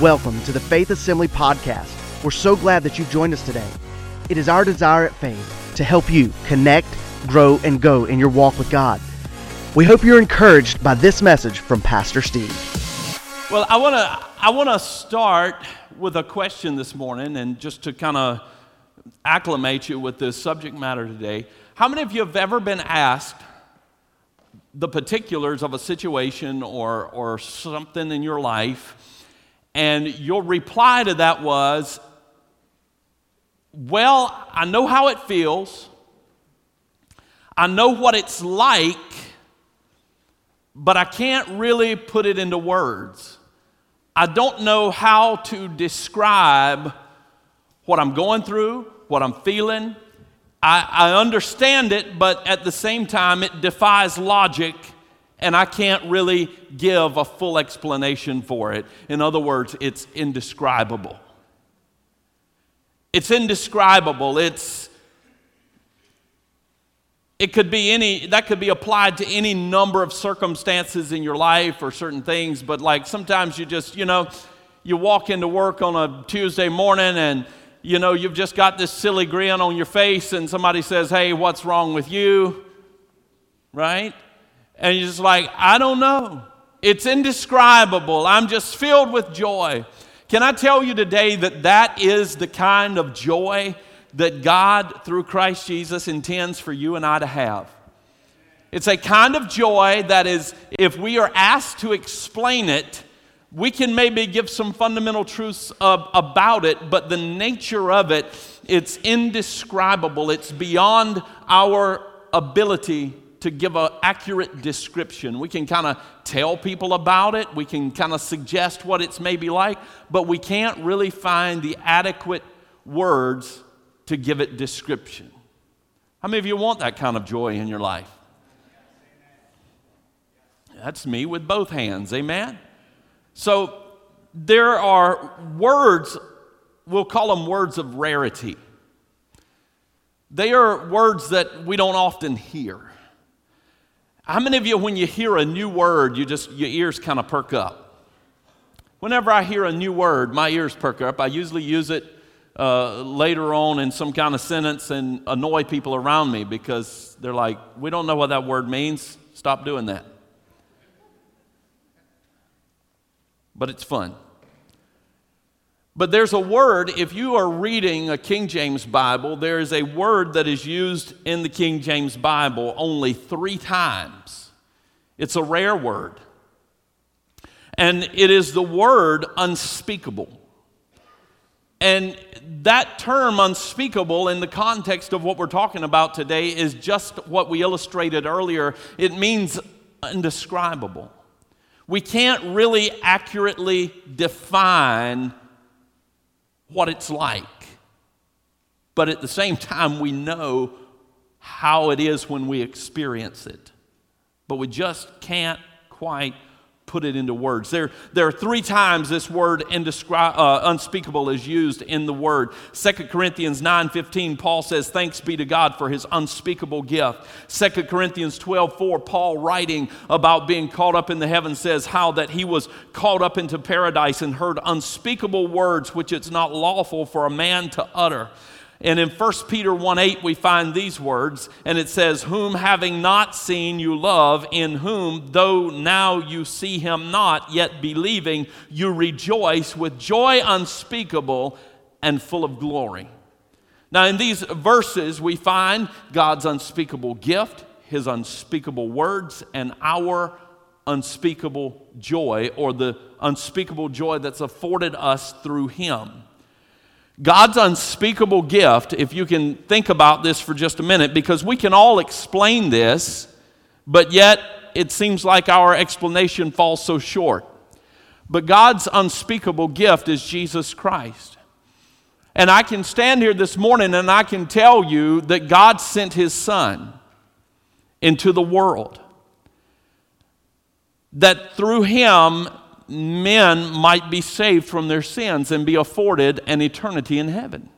Welcome to the Faith Assembly Podcast. We're so glad that you've joined us today. It is our desire at Faith to help you connect, grow, and go in your walk with God. We hope you're encouraged by this message from Pastor Steve. Well, I want to I want to start with a question this morning and just to kind of acclimate you with this subject matter today. How many of you have ever been asked the particulars of a situation or or something in your life and your reply to that was, Well, I know how it feels, I know what it's like, but I can't really put it into words. I don't know how to describe what I'm going through, what I'm feeling. I, I understand it, but at the same time, it defies logic and I can't really give a full explanation for it. In other words, it's indescribable. It's indescribable. It's it could be any that could be applied to any number of circumstances in your life or certain things, but like sometimes you just, you know, you walk into work on a Tuesday morning and you know, you've just got this silly grin on your face and somebody says, "Hey, what's wrong with you?" Right? And you're just like, I don't know. It's indescribable. I'm just filled with joy. Can I tell you today that that is the kind of joy that God, through Christ Jesus, intends for you and I to have? It's a kind of joy that is, if we are asked to explain it, we can maybe give some fundamental truths about it, but the nature of it, it's indescribable. It's beyond our ability to give an accurate description. We can kind of tell people about it, we can kind of suggest what it's maybe like, but we can't really find the adequate words to give it description. How many of you want that kind of joy in your life? That's me with both hands, amen? So there are words, we'll call them words of rarity. They are words that we don't often hear. How many of you, when you hear a new word, you just, your ears kind of perk up? Whenever I hear a new word, my ears perk up. I usually use it uh, later on in some kind of sentence and annoy people around me because they're like, we don't know what that word means. Stop doing that. But it's fun. But there's a word, if you are reading a King James Bible, there is a word that is used in the King James Bible only three times. It's a rare word. And it is the word unspeakable. And that term unspeakable in the context of what we're talking about today is just what we illustrated earlier. It means indescribable. We can't really accurately define what it's like. But at the same time, we know how it is when we experience it. But we just can't quite put it into words. There, there are three times this word indescri- uh, unspeakable is used in the word. 2 Corinthians 9.15, Paul says, Thanks be to God for his unspeakable gift. 2 Corinthians 12.4, Paul writing about being caught up in the heavens says how that he was caught up into paradise and heard unspeakable words which it's not lawful for a man to utter. And in 1 Peter 1 8, we find these words, and it says, Whom having not seen you love, in whom, though now you see him not, yet believing, you rejoice with joy unspeakable and full of glory. Now, in these verses, we find God's unspeakable gift, his unspeakable words, and our unspeakable joy, or the unspeakable joy that's afforded us through him. God's unspeakable gift, if you can think about this for just a minute, because we can all explain this, but yet it seems like our explanation falls so short. But God's unspeakable gift is Jesus Christ. And I can stand here this morning and I can tell you that God sent His Son into the world. That through Him, men might be saved from their sins and be afforded an eternity in heaven.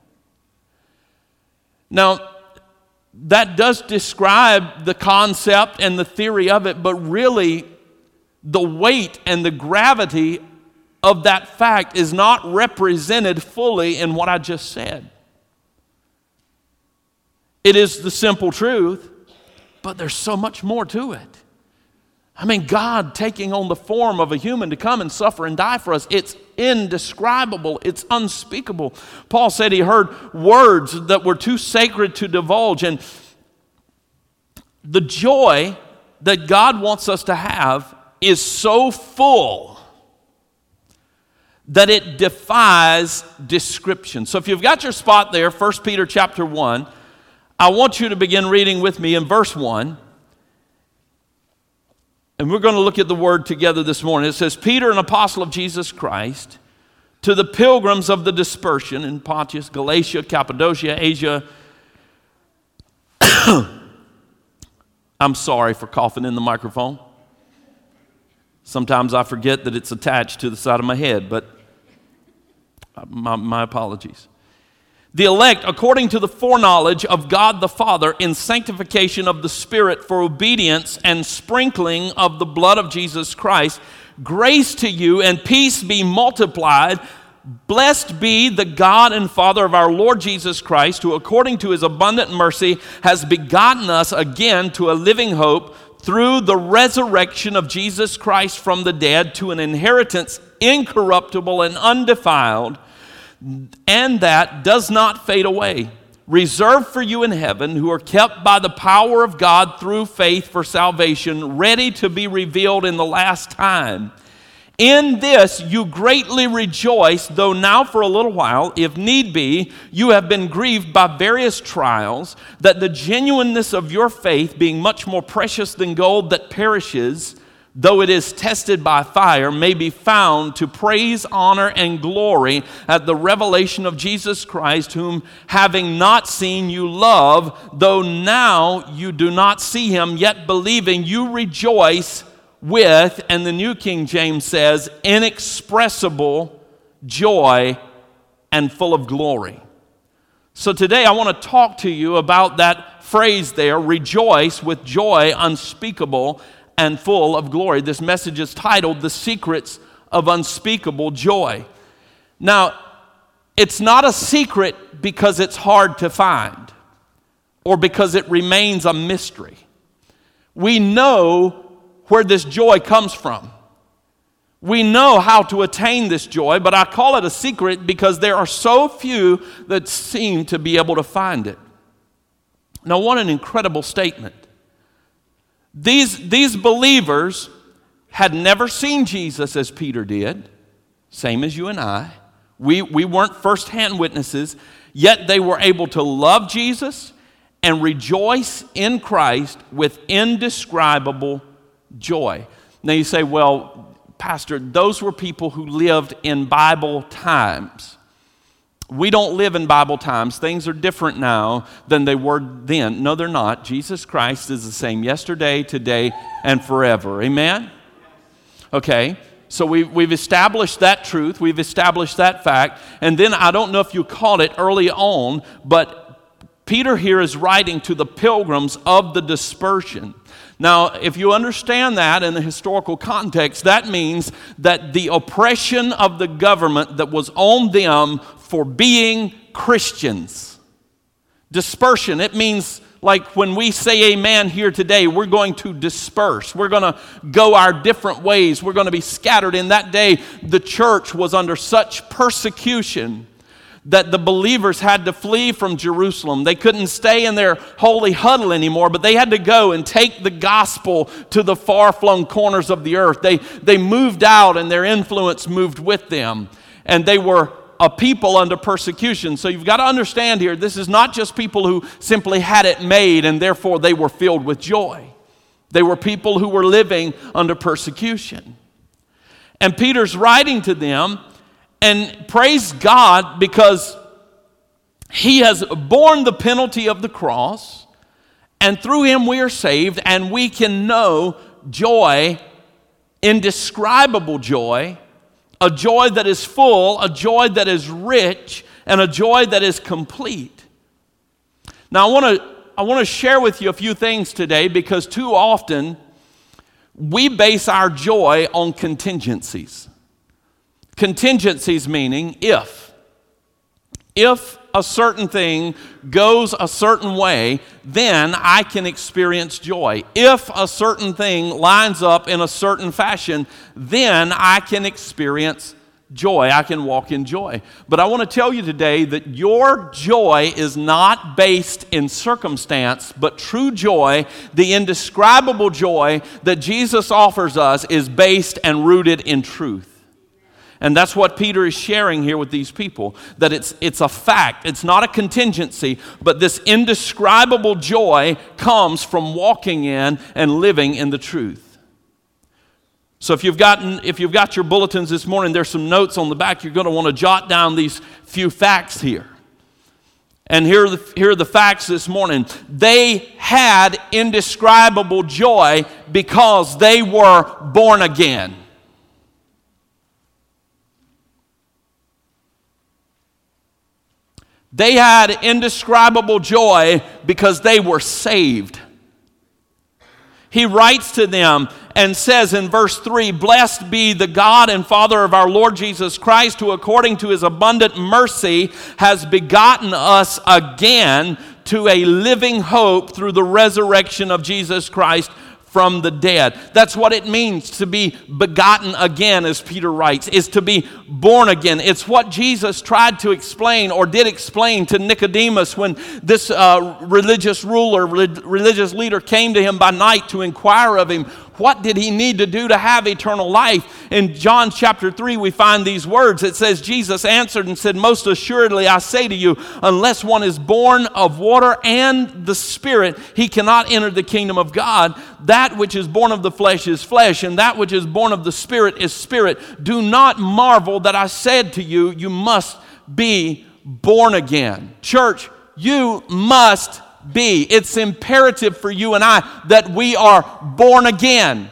Now, that does describe the concept and the theory of it, but really, the weight and the gravity of that fact is not represented fully in what I just said. It is the simple truth, but there's so much more to it. I mean, God taking on the form of a human to come and suffer and die for us, it's indescribable, it's unspeakable. Paul said he heard words that were too sacred to divulge, and the joy that God wants us to have is so full that it defies description. So if you've got your spot there, 1 Peter chapter 1, I want you to begin reading with me in verse 1. And we're going to look at the word together this morning. It says, Peter, an apostle of Jesus Christ, to the pilgrims of the dispersion in Pontus, Galatia, Cappadocia, Asia. I'm sorry for coughing in the microphone. Sometimes I forget that it's attached to the side of my head, but uh, my, my apologies the elect according to the foreknowledge of God the Father in sanctification of the Spirit for obedience and sprinkling of the blood of Jesus Christ. Grace to you and peace be multiplied. Blessed be the God and Father of our Lord Jesus Christ, who according to his abundant mercy has begotten us again to a living hope through the resurrection of Jesus Christ from the dead to an inheritance incorruptible and undefiled and that does not fade away, reserved for you in heaven, who are kept by the power of God through faith for salvation, ready to be revealed in the last time. In this you greatly rejoice, though now for a little while, if need be, you have been grieved by various trials, that the genuineness of your faith, being much more precious than gold that perishes, though it is tested by fire, may be found to praise, honor, and glory at the revelation of Jesus Christ, whom having not seen you love, though now you do not see him, yet believing you rejoice with, and the New King James says, inexpressible joy and full of glory. So today I want to talk to you about that phrase there, rejoice with joy unspeakable and full of glory. This message is titled The Secrets of Unspeakable Joy. Now, it's not a secret because it's hard to find or because it remains a mystery. We know where this joy comes from. We know how to attain this joy, but I call it a secret because there are so few that seem to be able to find it. Now, what an incredible statement. These, these believers had never seen Jesus as Peter did, same as you and I. We, we weren't firsthand witnesses, yet they were able to love Jesus and rejoice in Christ with indescribable joy. Now you say, well, Pastor, those were people who lived in Bible times. We don't live in Bible times. Things are different now than they were then. No, they're not. Jesus Christ is the same yesterday, today, and forever. Amen? Okay, so we, we've established that truth, we've established that fact, and then I don't know if you caught it early on, but Peter here is writing to the pilgrims of the dispersion. Now, if you understand that in the historical context, that means that the oppression of the government that was on them for being Christians. Dispersion, it means like when we say amen here today, we're going to disperse. We're going to go our different ways. We're going to be scattered. In that day, the church was under such persecution that the believers had to flee from Jerusalem. They couldn't stay in their holy huddle anymore, but they had to go and take the gospel to the far flung corners of the earth. They, they moved out and their influence moved with them. And they were a people under persecution. So you've got to understand here this is not just people who simply had it made and therefore they were filled with joy. They were people who were living under persecution. And Peter's writing to them and praise God because he has borne the penalty of the cross, and through him we are saved, and we can know joy, indescribable joy, a joy that is full, a joy that is rich, and a joy that is complete. Now, I want to I want to share with you a few things today because too often we base our joy on contingencies. Contingencies meaning if. If a certain thing goes a certain way, then I can experience joy. If a certain thing lines up in a certain fashion, then I can experience joy. I can walk in joy. But I want to tell you today that your joy is not based in circumstance, but true joy, the indescribable joy that Jesus offers us, is based and rooted in truth. And that's what Peter is sharing here with these people that it's, it's a fact, it's not a contingency, but this indescribable joy comes from walking in and living in the truth. So if you've gotten if you've got your bulletins this morning, there's some notes on the back. You're going to want to jot down these few facts here. And here are, the, here are the facts this morning. They had indescribable joy because they were born again. They had indescribable joy because they were saved. He writes to them and says in verse 3 Blessed be the God and Father of our Lord Jesus Christ, who according to his abundant mercy has begotten us again to a living hope through the resurrection of Jesus Christ from the dead. That's what it means to be begotten again, as Peter writes, is to be born again. It's what Jesus tried to explain or did explain to Nicodemus when this uh, religious ruler, religious leader came to him by night to inquire of him what did he need to do to have eternal life? In John chapter 3, we find these words. It says, Jesus answered and said, Most assuredly, I say to you, unless one is born of water and the Spirit, he cannot enter the kingdom of God. That which is born of the flesh is flesh, and that which is born of the Spirit is spirit. Do not marvel that I said to you, You must be born again. Church, you must be. It's imperative for you and I that we are born again.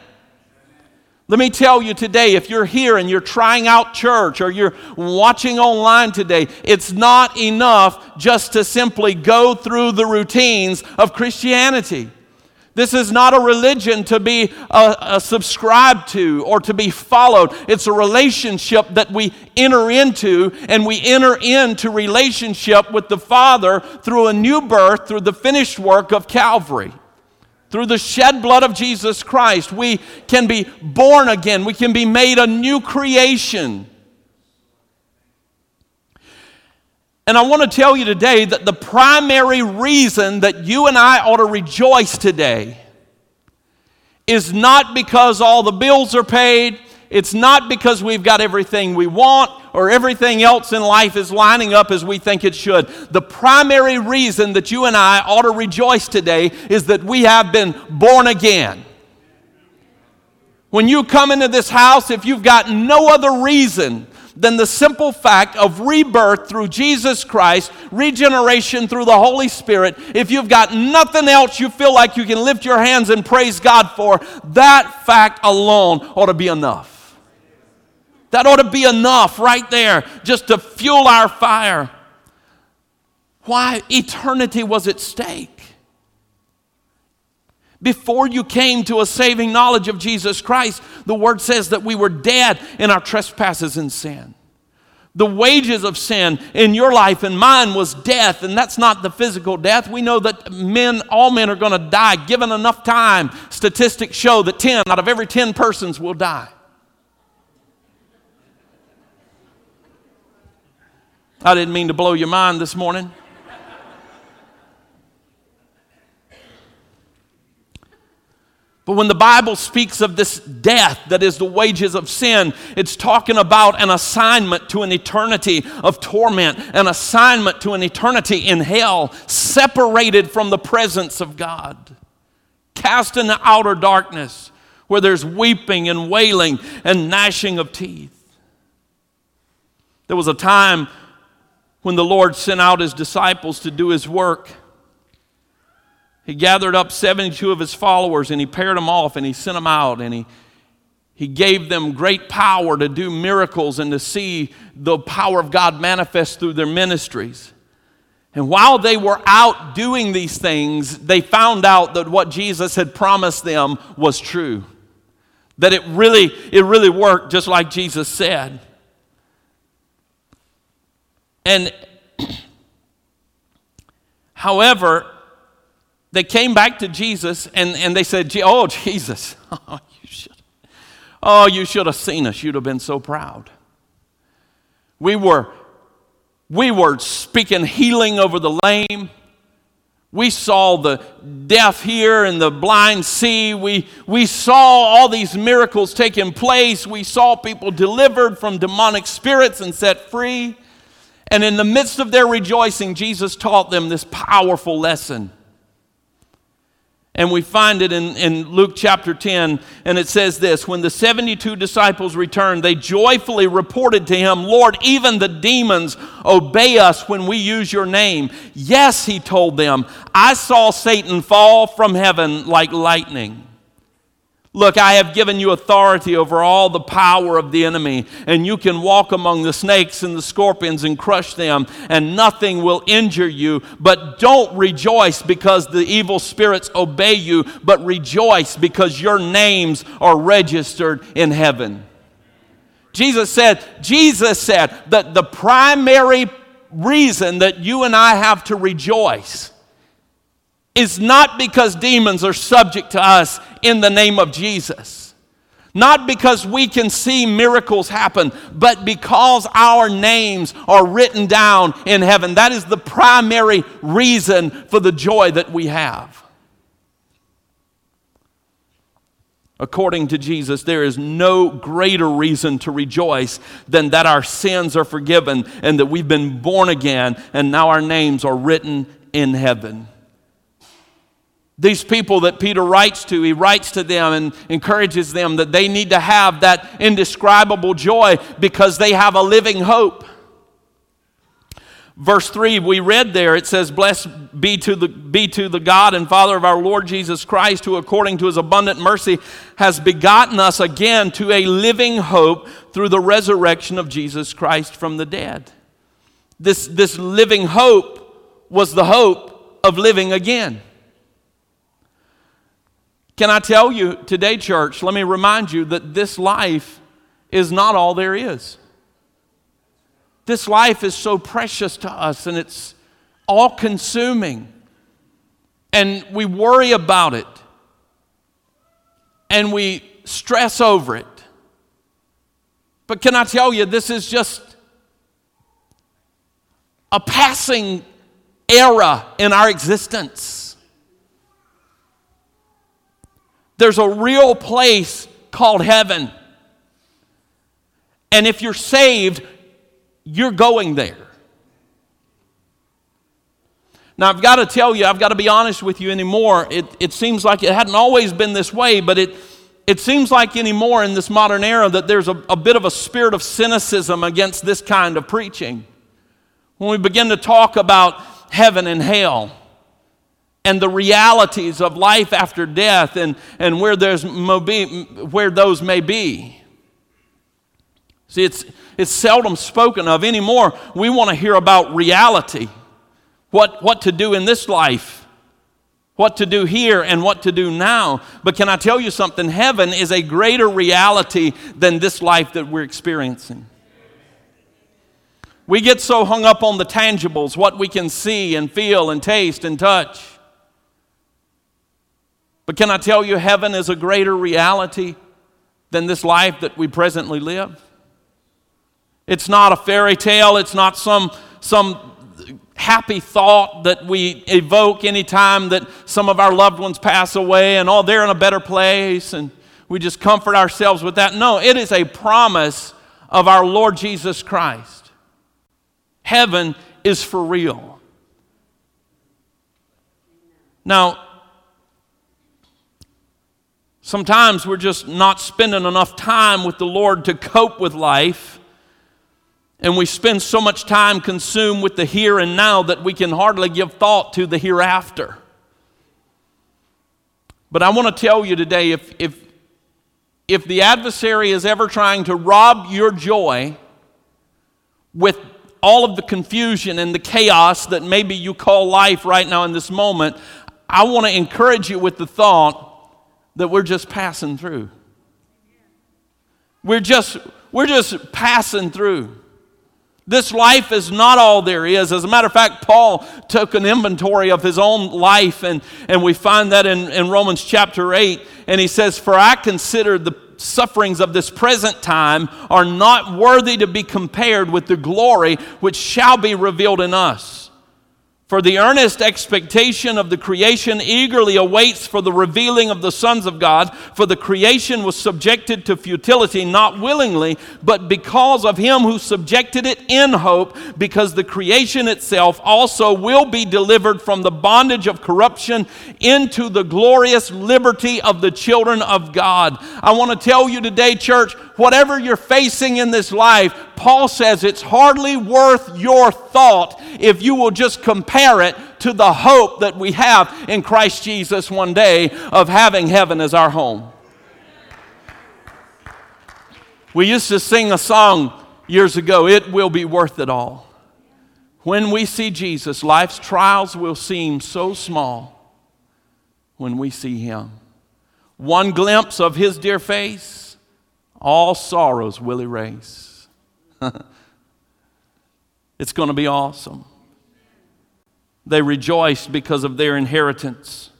Let me tell you today if you're here and you're trying out church or you're watching online today, it's not enough just to simply go through the routines of Christianity. This is not a religion to be uh, uh, subscribed to or to be followed. It's a relationship that we enter into, and we enter into relationship with the Father through a new birth, through the finished work of Calvary. Through the shed blood of Jesus Christ, we can be born again. We can be made a new creation. And I want to tell you today that the primary reason that you and I ought to rejoice today is not because all the bills are paid, it's not because we've got everything we want or everything else in life is lining up as we think it should. The primary reason that you and I ought to rejoice today is that we have been born again. When you come into this house, if you've got no other reason than the simple fact of rebirth through Jesus Christ, regeneration through the Holy Spirit, if you've got nothing else you feel like you can lift your hands and praise God for, that fact alone ought to be enough. That ought to be enough right there just to fuel our fire. Why? Eternity was at stake. Before you came to a saving knowledge of Jesus Christ, the word says that we were dead in our trespasses and sin. The wages of sin in your life and mine was death, and that's not the physical death. We know that men, all men are going to die given enough time. Statistics show that 10 out of every 10 persons will die. I didn't mean to blow your mind this morning. But when the Bible speaks of this death that is the wages of sin, it's talking about an assignment to an eternity of torment, an assignment to an eternity in hell, separated from the presence of God, cast in the outer darkness where there's weeping and wailing and gnashing of teeth. There was a time when the Lord sent out his disciples to do his work. He gathered up 72 of his followers and he paired them off and he sent them out and he, he gave them great power to do miracles and to see the power of God manifest through their ministries. And while they were out doing these things, they found out that what Jesus had promised them was true. That it really, it really worked just like Jesus said. And however, they came back to Jesus and, and they said, Oh, Jesus, oh, you should, oh, you should have seen us. You'd have been so proud. We were, we were speaking healing over the lame. We saw the deaf hear and the blind see. We, we saw all these miracles taking place. We saw people delivered from demonic spirits and set free. And in the midst of their rejoicing, Jesus taught them this powerful lesson. And we find it in, in Luke chapter 10, and it says this When the 72 disciples returned, they joyfully reported to him, Lord, even the demons obey us when we use your name. Yes, he told them, I saw Satan fall from heaven like lightning. Look, I have given you authority over all the power of the enemy, and you can walk among the snakes and the scorpions and crush them, and nothing will injure you. But don't rejoice because the evil spirits obey you, but rejoice because your names are registered in heaven. Jesus said, Jesus said that the primary reason that you and I have to rejoice is not because demons are subject to us in the name of Jesus. Not because we can see miracles happen, but because our names are written down in heaven. That is the primary reason for the joy that we have. According to Jesus, there is no greater reason to rejoice than that our sins are forgiven and that we've been born again and now our names are written in heaven. These people that Peter writes to, he writes to them and encourages them that they need to have that indescribable joy because they have a living hope. Verse 3, we read there, it says, Blessed be to, the, be to the God and Father of our Lord Jesus Christ, who according to his abundant mercy has begotten us again to a living hope through the resurrection of Jesus Christ from the dead. This, this living hope was the hope of living again. Can I tell you today, church, let me remind you that this life is not all there is. This life is so precious to us and it's all consuming. And we worry about it and we stress over it. But can I tell you, this is just a passing era in our existence. There's a real place called heaven. And if you're saved, you're going there. Now, I've got to tell you, I've got to be honest with you anymore. It, it seems like it hadn't always been this way, but it, it seems like anymore in this modern era that there's a, a bit of a spirit of cynicism against this kind of preaching. When we begin to talk about heaven and hell, and the realities of life after death and, and where, there's where those may be. See, it's, it's seldom spoken of anymore. We want to hear about reality what, what to do in this life, what to do here, and what to do now. But can I tell you something? Heaven is a greater reality than this life that we're experiencing. We get so hung up on the tangibles, what we can see and feel and taste and touch. But can I tell you, heaven is a greater reality than this life that we presently live? It's not a fairy tale, it's not some, some happy thought that we evoke anytime that some of our loved ones pass away and, oh, they're in a better place, and we just comfort ourselves with that. No, it is a promise of our Lord Jesus Christ. Heaven is for real. Now, Sometimes we're just not spending enough time with the Lord to cope with life. And we spend so much time consumed with the here and now that we can hardly give thought to the hereafter. But I want to tell you today if, if, if the adversary is ever trying to rob your joy with all of the confusion and the chaos that maybe you call life right now in this moment, I want to encourage you with the thought that we're just passing through. We're just, we're just passing through. This life is not all there is. As a matter of fact, Paul took an inventory of his own life, and, and we find that in, in Romans chapter 8. And he says, For I consider the sufferings of this present time are not worthy to be compared with the glory which shall be revealed in us. For the earnest expectation of the creation eagerly awaits for the revealing of the sons of God. For the creation was subjected to futility, not willingly, but because of him who subjected it in hope, because the creation itself also will be delivered from the bondage of corruption into the glorious liberty of the children of God. I want to tell you today, church, whatever you're facing in this life, Paul says it's hardly worth your thought if you will just compare it to the hope that we have in Christ Jesus one day of having heaven as our home. We used to sing a song years ago, It Will Be Worth It All. When we see Jesus, life's trials will seem so small when we see Him. One glimpse of His dear face, all sorrows will erase. it's going to be awesome. They rejoiced because of their inheritance.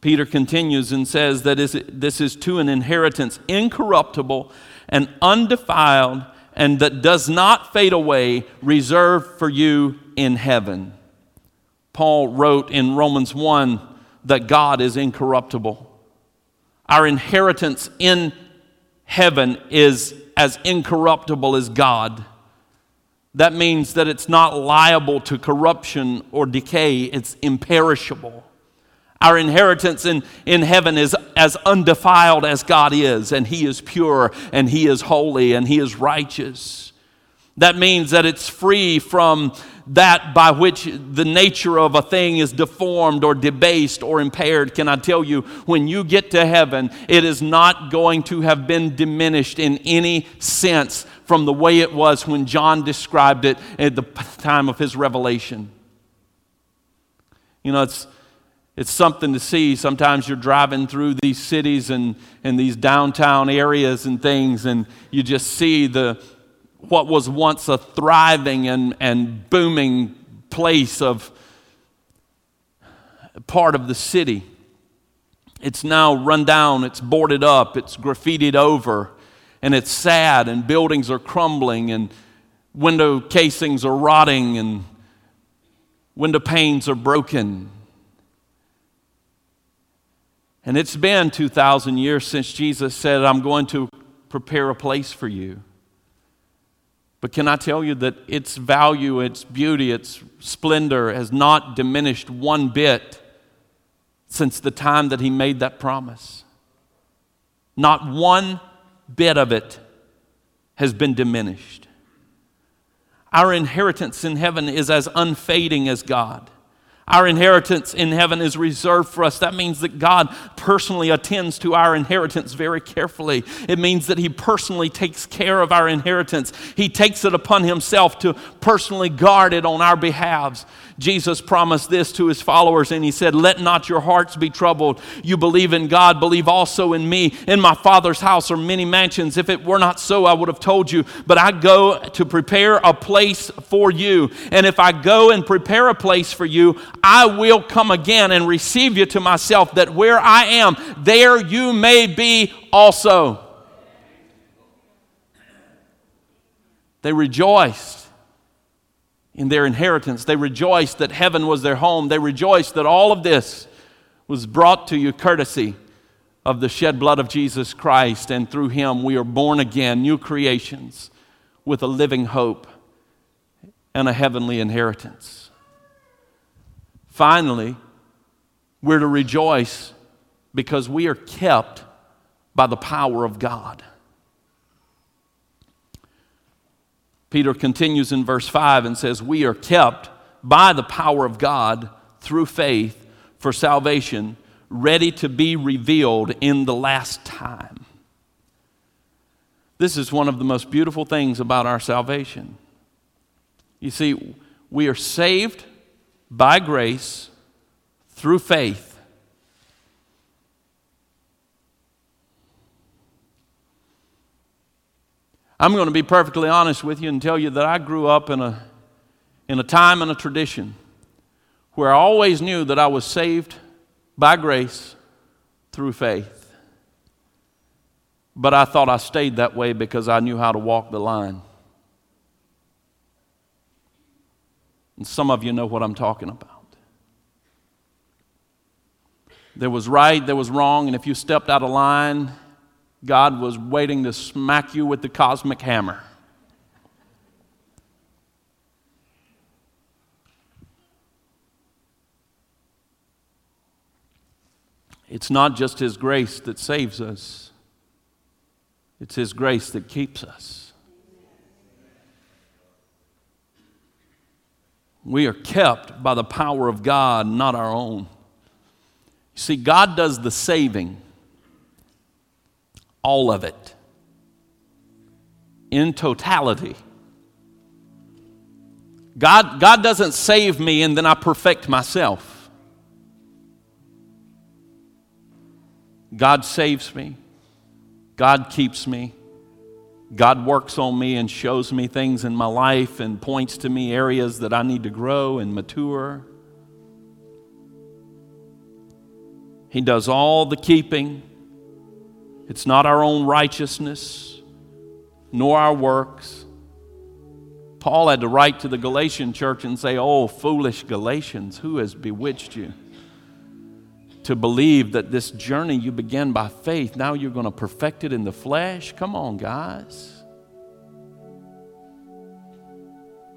Peter continues and says that this is to an inheritance incorruptible and undefiled and that does not fade away, reserved for you in heaven. Paul wrote in Romans 1 that God is incorruptible. Our inheritance in heaven is as incorruptible as God. That means that it's not liable to corruption or decay, it's imperishable. Our inheritance in, in heaven is as undefiled as God is, and He is pure, and He is holy, and He is righteous. That means that it's free from that by which the nature of a thing is deformed or debased or impaired. Can I tell you, when you get to heaven, it is not going to have been diminished in any sense from the way it was when John described it at the time of his revelation. You know, it's, it's something to see. Sometimes you're driving through these cities and, and these downtown areas and things, and you just see the what was once a thriving and, and booming place of part of the city. It's now run down, it's boarded up, it's graffitied over, and it's sad, and buildings are crumbling, and window casings are rotting, and window panes are broken. And it's been 2,000 years since Jesus said, I'm going to prepare a place for you. But can I tell you that its value, its beauty, its splendor has not diminished one bit since the time that he made that promise? Not one bit of it has been diminished. Our inheritance in heaven is as unfading as God. Our inheritance in heaven is reserved for us. That means that God personally attends to our inheritance very carefully. It means that He personally takes care of our inheritance. He takes it upon Himself to personally guard it on our behalves. Jesus promised this to his followers, and he said, Let not your hearts be troubled. You believe in God, believe also in me. In my Father's house are many mansions. If it were not so, I would have told you. But I go to prepare a place for you. And if I go and prepare a place for you, I will come again and receive you to myself, that where I am, there you may be also. They rejoiced in their inheritance. They rejoiced that heaven was their home. They rejoiced that all of this was brought to you courtesy of the shed blood of Jesus Christ, and through him we are born again, new creations with a living hope and a heavenly inheritance. Finally, we're to rejoice because we are kept by the power of God. Peter continues in verse 5 and says, We are kept by the power of God through faith for salvation, ready to be revealed in the last time. This is one of the most beautiful things about our salvation. You see, we are saved by grace through faith I'm going to be perfectly honest with you and tell you that I grew up in a, in a time and a tradition where I always knew that I was saved by grace through faith. But I thought I stayed that way because I knew how to walk the line. And some of you know what I'm talking about. There was right, there was wrong, and if you stepped out of line, God was waiting to smack you with the cosmic hammer. It's not just His grace that saves us, it's His grace that keeps us. We are kept by the power of God, not our own. See, God does the saving, all of it, in totality. God, God doesn't save me and then I perfect myself. God saves me. God keeps me. God works on me and shows me things in my life and points to me areas that I need to grow and mature. He does all the keeping. It's not our own righteousness, nor our works. Paul had to write to the Galatian church and say, Oh, foolish Galatians, who has bewitched you? To believe that this journey you began by faith, now you're going to perfect it in the flesh? Come on, guys.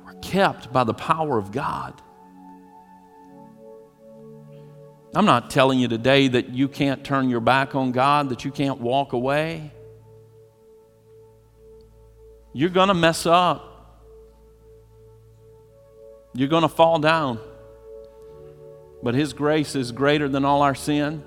We're kept by the power of God. I'm not telling you today that you can't turn your back on God, that you can't walk away. You're going to mess up. You're going to fall down. But His grace is greater than all our sin.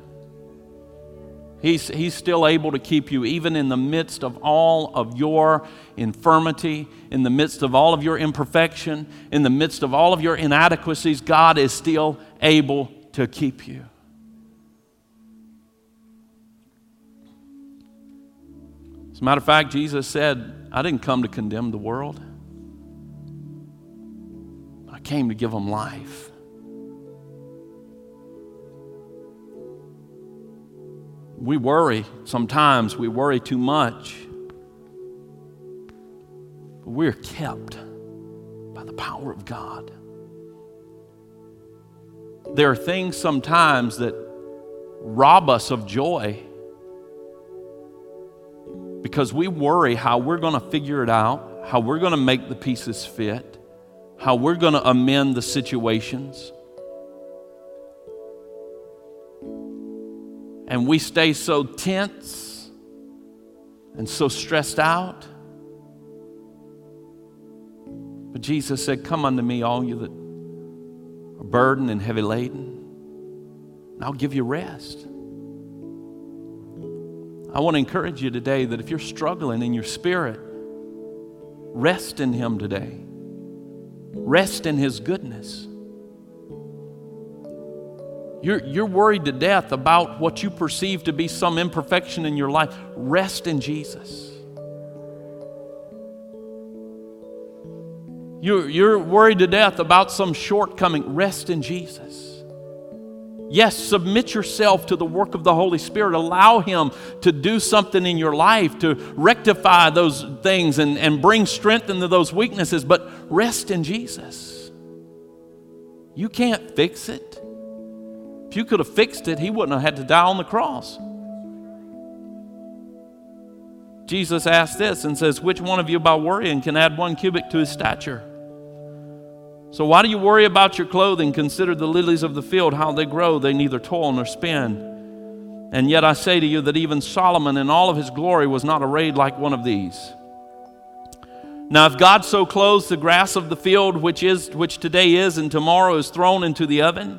He's, he's still able to keep you, even in the midst of all of your infirmity, in the midst of all of your imperfection, in the midst of all of your inadequacies. God is still able to keep you. As a matter of fact, Jesus said, I didn't come to condemn the world, I came to give them life. We worry sometimes, we worry too much. But we're kept by the power of God. There are things sometimes that rob us of joy because we worry how we're going to figure it out, how we're going to make the pieces fit, how we're going to amend the situations. And we stay so tense and so stressed out. But Jesus said, Come unto me, all you that burdened and heavy laden, I'll give you rest. I want to encourage you today that if you're struggling in your spirit, rest in Him today. Rest in His goodness. You're, you're worried to death about what you perceive to be some imperfection in your life. Rest in Jesus. You're, you're worried to death about some shortcoming. Rest in Jesus. Yes, submit yourself to the work of the Holy Spirit. Allow Him to do something in your life to rectify those things and, and bring strength into those weaknesses, but rest in Jesus. You can't fix it. If you could have fixed it, He wouldn't have had to die on the cross. Jesus asked this and says, Which one of you by worrying can add one cubit to his stature? So why do you worry about your clothing? Consider the lilies of the field, how they grow. They neither toil nor spin. And yet I say to you that even Solomon in all of his glory was not arrayed like one of these. Now, if God so clothes the grass of the field, which, is, which today is and tomorrow is thrown into the oven,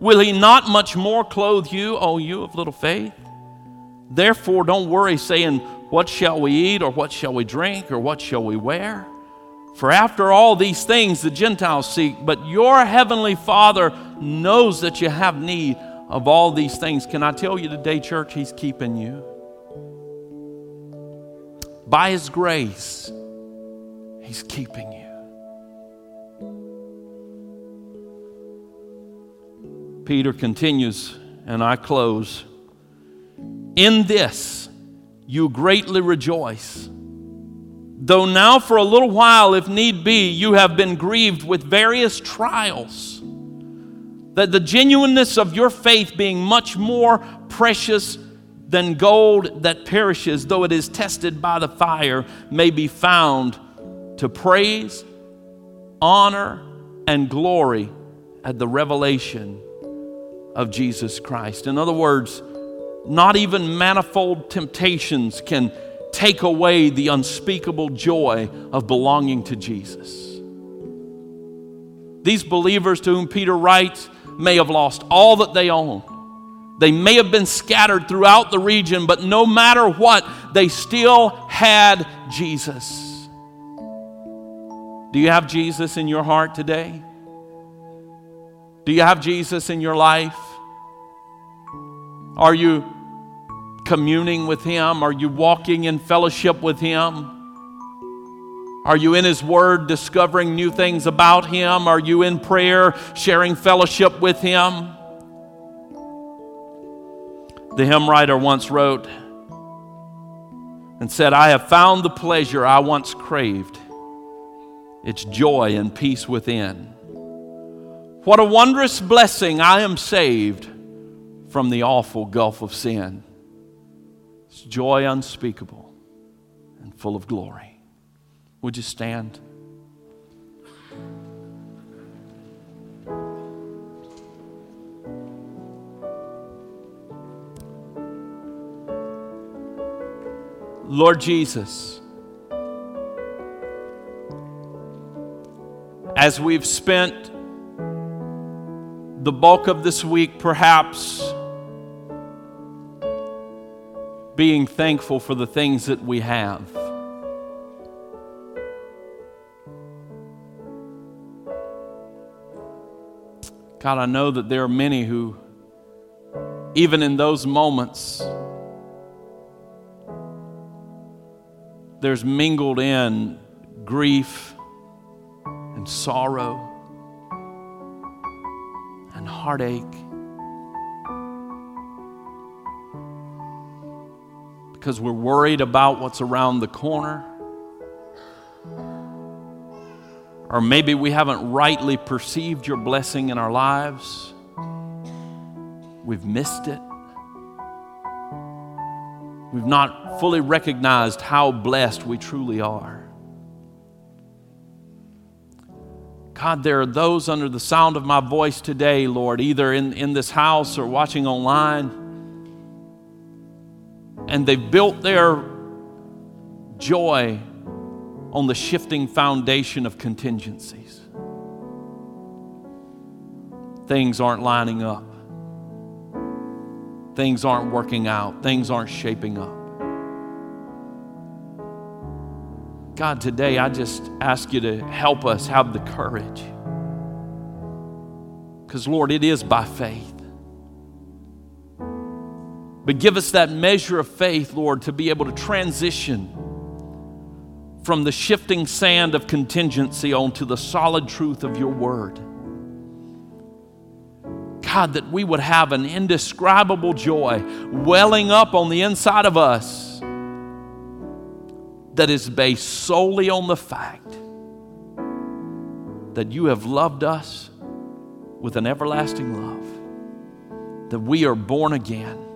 will he not much more clothe you, O you of little faith? Therefore, don't worry, saying, What shall we eat, or what shall we drink, or what shall we wear? For after all these things the Gentiles seek, but your heavenly Father knows that you have need of all these things. Can I tell you today, church, He's keeping you? by His grace, He's keeping you. Peter continues, and I close. In this you greatly rejoice. Though now, for a little while, if need be, you have been grieved with various trials, that the genuineness of your faith, being much more precious than gold that perishes, though it is tested by the fire, may be found to praise, honor, and glory at the revelation of Jesus Christ. In other words, not even manifold temptations can take away the unspeakable joy of belonging to Jesus. These believers to whom Peter writes may have lost all that they own. They may have been scattered throughout the region, but no matter what, they still had Jesus. Do you have Jesus in your heart today? Do you have Jesus in your life? Are you communing with Him? Are you walking in fellowship with Him? Are you in His Word discovering new things about Him? Are you in prayer sharing fellowship with Him? The hymn writer once wrote and said, I have found the pleasure I once craved, its joy and peace within. What a wondrous blessing I am saved from the awful gulf of sin. Joy unspeakable and full of glory. Would you stand? Lord Jesus, as we've spent the bulk of this week perhaps being thankful for the things that we have. God, I know that there are many who, even in those moments, there's mingled in grief and sorrow and heartache. Because we're worried about what's around the corner. Or maybe we haven't rightly perceived your blessing in our lives. We've missed it. We've not fully recognized how blessed we truly are. God, there are those under the sound of my voice today, Lord, either in, in this house or watching online and they've built their joy on the shifting foundation of contingencies. Things aren't lining up. Things aren't working out. Things aren't shaping up. God, today I just ask you to help us have the courage. Because, Lord, it is by faith. But give us that measure of faith, Lord, to be able to transition from the shifting sand of contingency onto the solid truth of your word. God, that we would have an indescribable joy welling up on the inside of us that is based solely on the fact that you have loved us with an everlasting love, that we are born again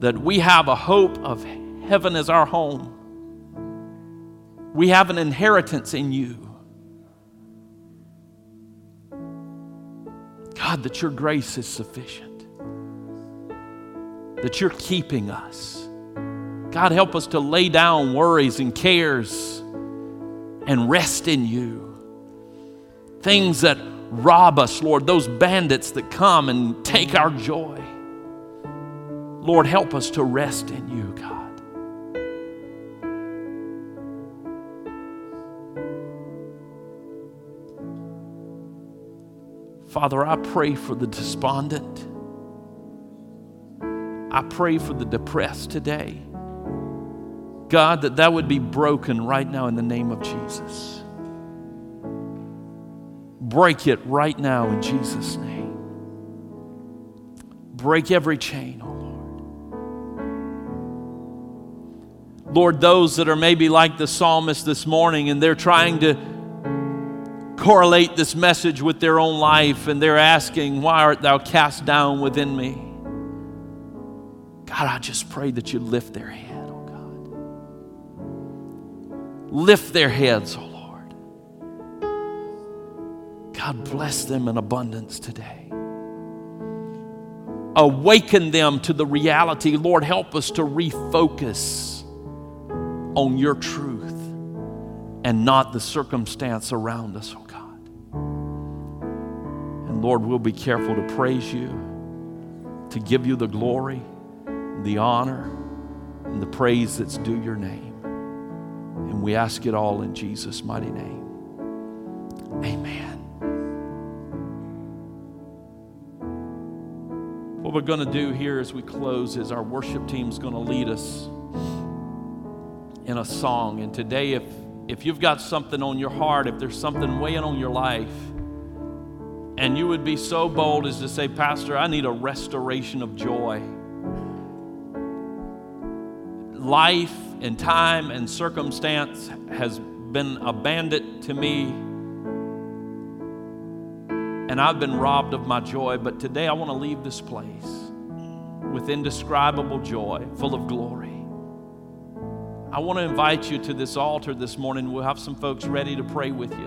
that we have a hope of heaven as our home. We have an inheritance in you. God, that your grace is sufficient, that you're keeping us. God, help us to lay down worries and cares and rest in you. Things that rob us, Lord, those bandits that come and take our joy. Lord, help us to rest in you, God. Father, I pray for the despondent. I pray for the depressed today. God, that that would be broken right now in the name of Jesus. Break it right now in Jesus' name. Break every chain, Lord. Those that are maybe like the psalmist this morning and they're trying to correlate this message with their own life and they're asking, Why art thou cast down within me? God, I just pray that you lift their head, oh God. Lift their heads, oh Lord. God, bless them in abundance today. Awaken them to the reality. Lord, help us to refocus on your truth and not the circumstance around us, oh God. And Lord, we'll be careful to praise you, to give you the glory the honor and the praise that's due your name. And we ask it all in Jesus' mighty name. Amen. What we're going to do here as we close is our worship team is going to lead us in a song. And today, if, if you've got something on your heart, if there's something weighing on your life, and you would be so bold as to say, Pastor, I need a restoration of joy life and time and circumstance has been abandoned to me and I've been robbed of my joy, but today I want to leave this place with indescribable joy, full of glory. I want to invite you to this altar this morning. We'll have some folks ready to pray with you.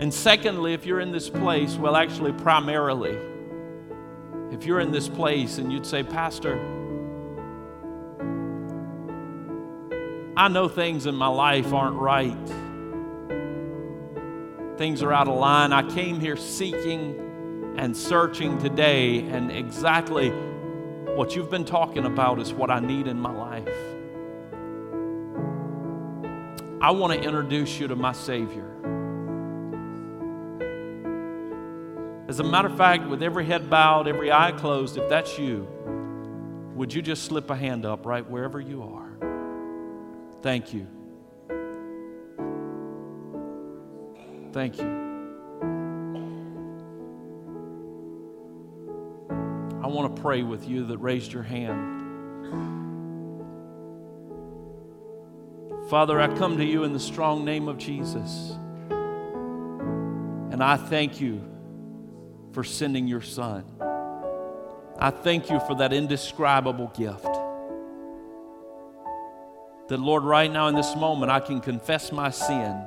And secondly, if you're in this place, well, actually, primarily, if you're in this place and you'd say, Pastor, I know things in my life aren't right. Things are out of line. I came here seeking and searching today, and exactly what you've been talking about is what I need in my life. I want to introduce you to my Savior. As a matter of fact, with every head bowed, every eye closed, if that's you, would you just slip a hand up right wherever you are? Thank you. Thank you. I want to pray with you that raised your hand. Father, I come to you in the strong name of Jesus. And I thank you for sending your son. I thank you for that indescribable gift. That, Lord, right now in this moment, I can confess my sin.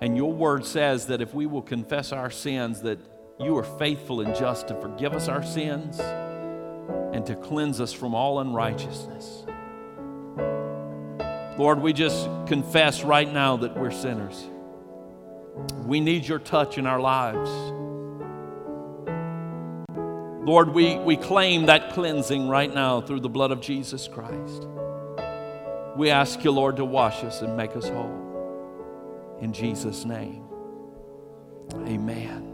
And your word says that if we will confess our sins, that you are faithful and just to forgive us our sins and to cleanse us from all unrighteousness. Lord, we just confess right now that we're sinners. We need your touch in our lives. Lord, we, we claim that cleansing right now through the blood of Jesus Christ. We ask you, Lord, to wash us and make us whole. In Jesus' name, amen.